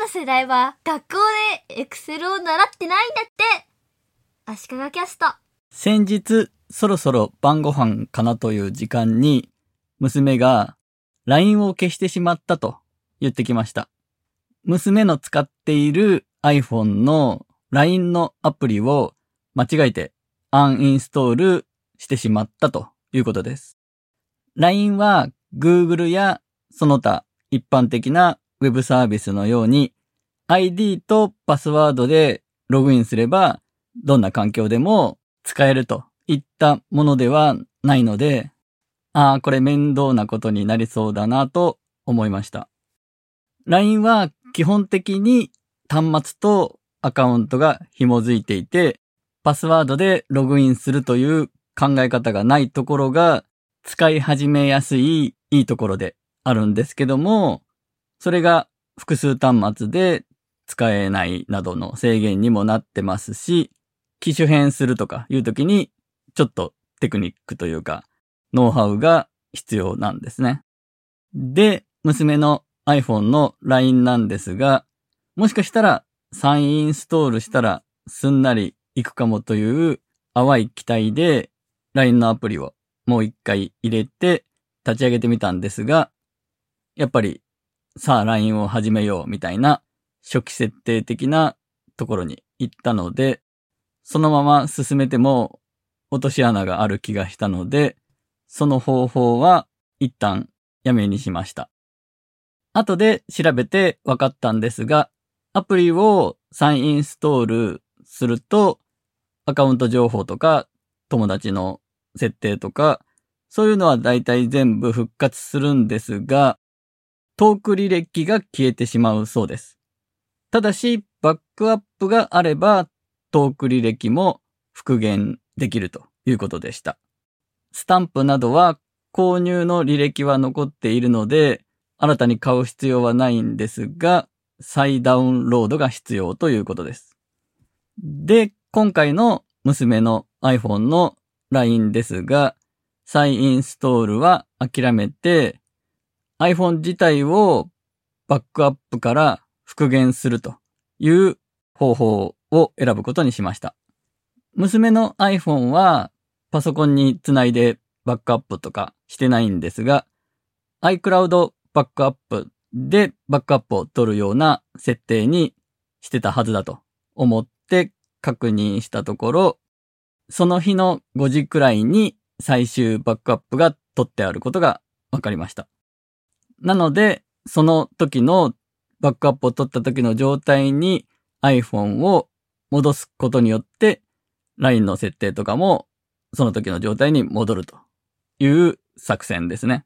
の世代は学校でエクセルを習ってないんだって。足利キャスト。先日、そろそろ晩ご飯かなという時間に、娘が LINE を消してしまったと言ってきました。娘の使っている iPhone の LINE のアプリを間違えてアンインストールしてしまったということです。LINE は Google やその他一般的なウェブサービスのように ID とパスワードでログインすればどんな環境でも使えるといったものではないので、ああ、これ面倒なことになりそうだなと思いました。LINE は基本的に端末とアカウントが紐づいていて、パスワードでログインするという考え方がないところが使い始めやすいいいところであるんですけども、それが複数端末で使えないなどの制限にもなってますし、機種変するとかいう時にちょっとテクニックというかノウハウが必要なんですね。で、娘の iPhone の LINE なんですが、もしかしたら再インストールしたらすんなりいくかもという淡い期待で LINE のアプリをもう一回入れて立ち上げてみたんですが、やっぱりさあ LINE を始めようみたいな初期設定的なところに行ったので、そのまま進めても落とし穴がある気がしたので、その方法は一旦やめにしました。後で調べて分かったんですが、アプリを再インストールすると、アカウント情報とか、友達の設定とか、そういうのはだいたい全部復活するんですが、トーク履歴が消えてしまうそうです。ただし、バックアップがあれば、トーク履歴も復元できるということでした。スタンプなどは購入の履歴は残っているので、新たに買う必要はないんですが、再ダウンロードが必要ということです。で、今回の娘の iPhone の LINE ですが、再インストールは諦めて、iPhone 自体をバックアップから復元するという方法を選ぶことにしました。娘の iPhone はパソコンにつないでバックアップとかしてないんですが、iCloud バックアップでバックアップを取るような設定にしてたはずだと思って確認したところ、その日の5時くらいに最終バックアップが取ってあることが分かりました。なので、その時のバックアップを取った時の状態に iPhone を戻すことによって LINE の設定とかもその時の状態に戻るという作戦ですね。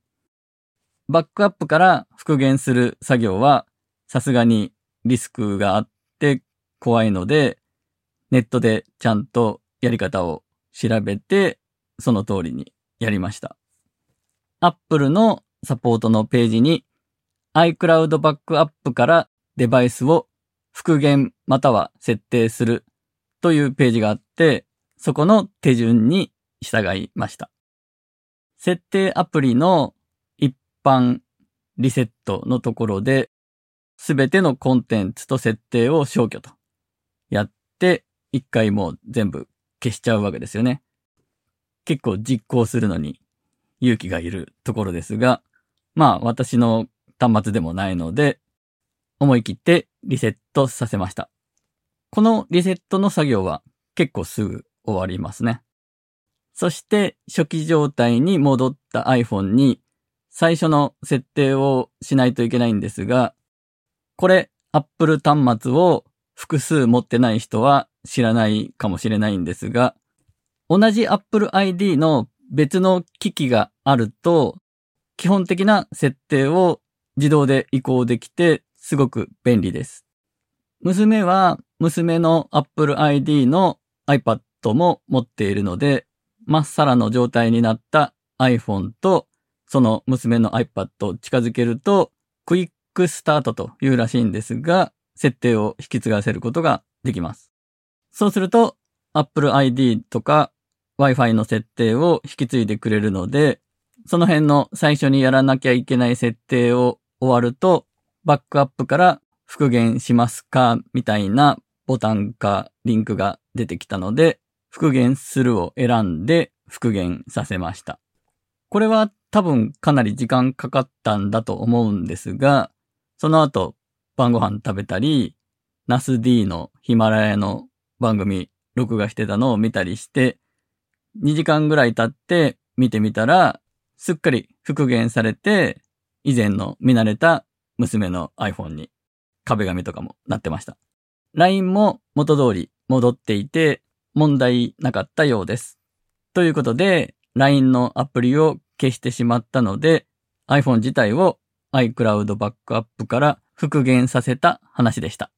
バックアップから復元する作業はさすがにリスクがあって怖いのでネットでちゃんとやり方を調べてその通りにやりました。Apple のサポートのページに iCloud バックアップからデバイスを復元または設定するというページがあって、そこの手順に従いました。設定アプリの一般リセットのところで、すべてのコンテンツと設定を消去とやって、一回もう全部消しちゃうわけですよね。結構実行するのに勇気がいるところですが、まあ私の端末でもないので、思い切ってリセットさせました。このリセットの作業は結構すぐ終わりますね。そして初期状態に戻った iPhone に最初の設定をしないといけないんですが、これ Apple 端末を複数持ってない人は知らないかもしれないんですが、同じ Apple ID の別の機器があると、基本的な設定を自動で移行できてすごく便利です。娘は娘の Apple ID の iPad も持っているので、まっさらの状態になった iPhone とその娘の iPad を近づけると、クイックスタートというらしいんですが、設定を引き継がせることができます。そうすると、Apple ID とか Wi-Fi の設定を引き継いでくれるので、その辺の最初にやらなきゃいけない設定を終わると、バックアップから復元しますかみたいなボタンかリンクが出てきたので、復元するを選んで復元させました。これは多分かなり時間かかったんだと思うんですが、その後晩ご飯食べたり、ナス D のヒマラヤの番組録画してたのを見たりして、2時間ぐらい経って見てみたら、すっかり復元されて、以前の見慣れた娘の iPhone に壁紙とかもなってました。LINE も元通り戻っていて問題なかったようです。ということで、LINE のアプリを消してしまったので、iPhone 自体を iCloud バックアップから復元させた話でした。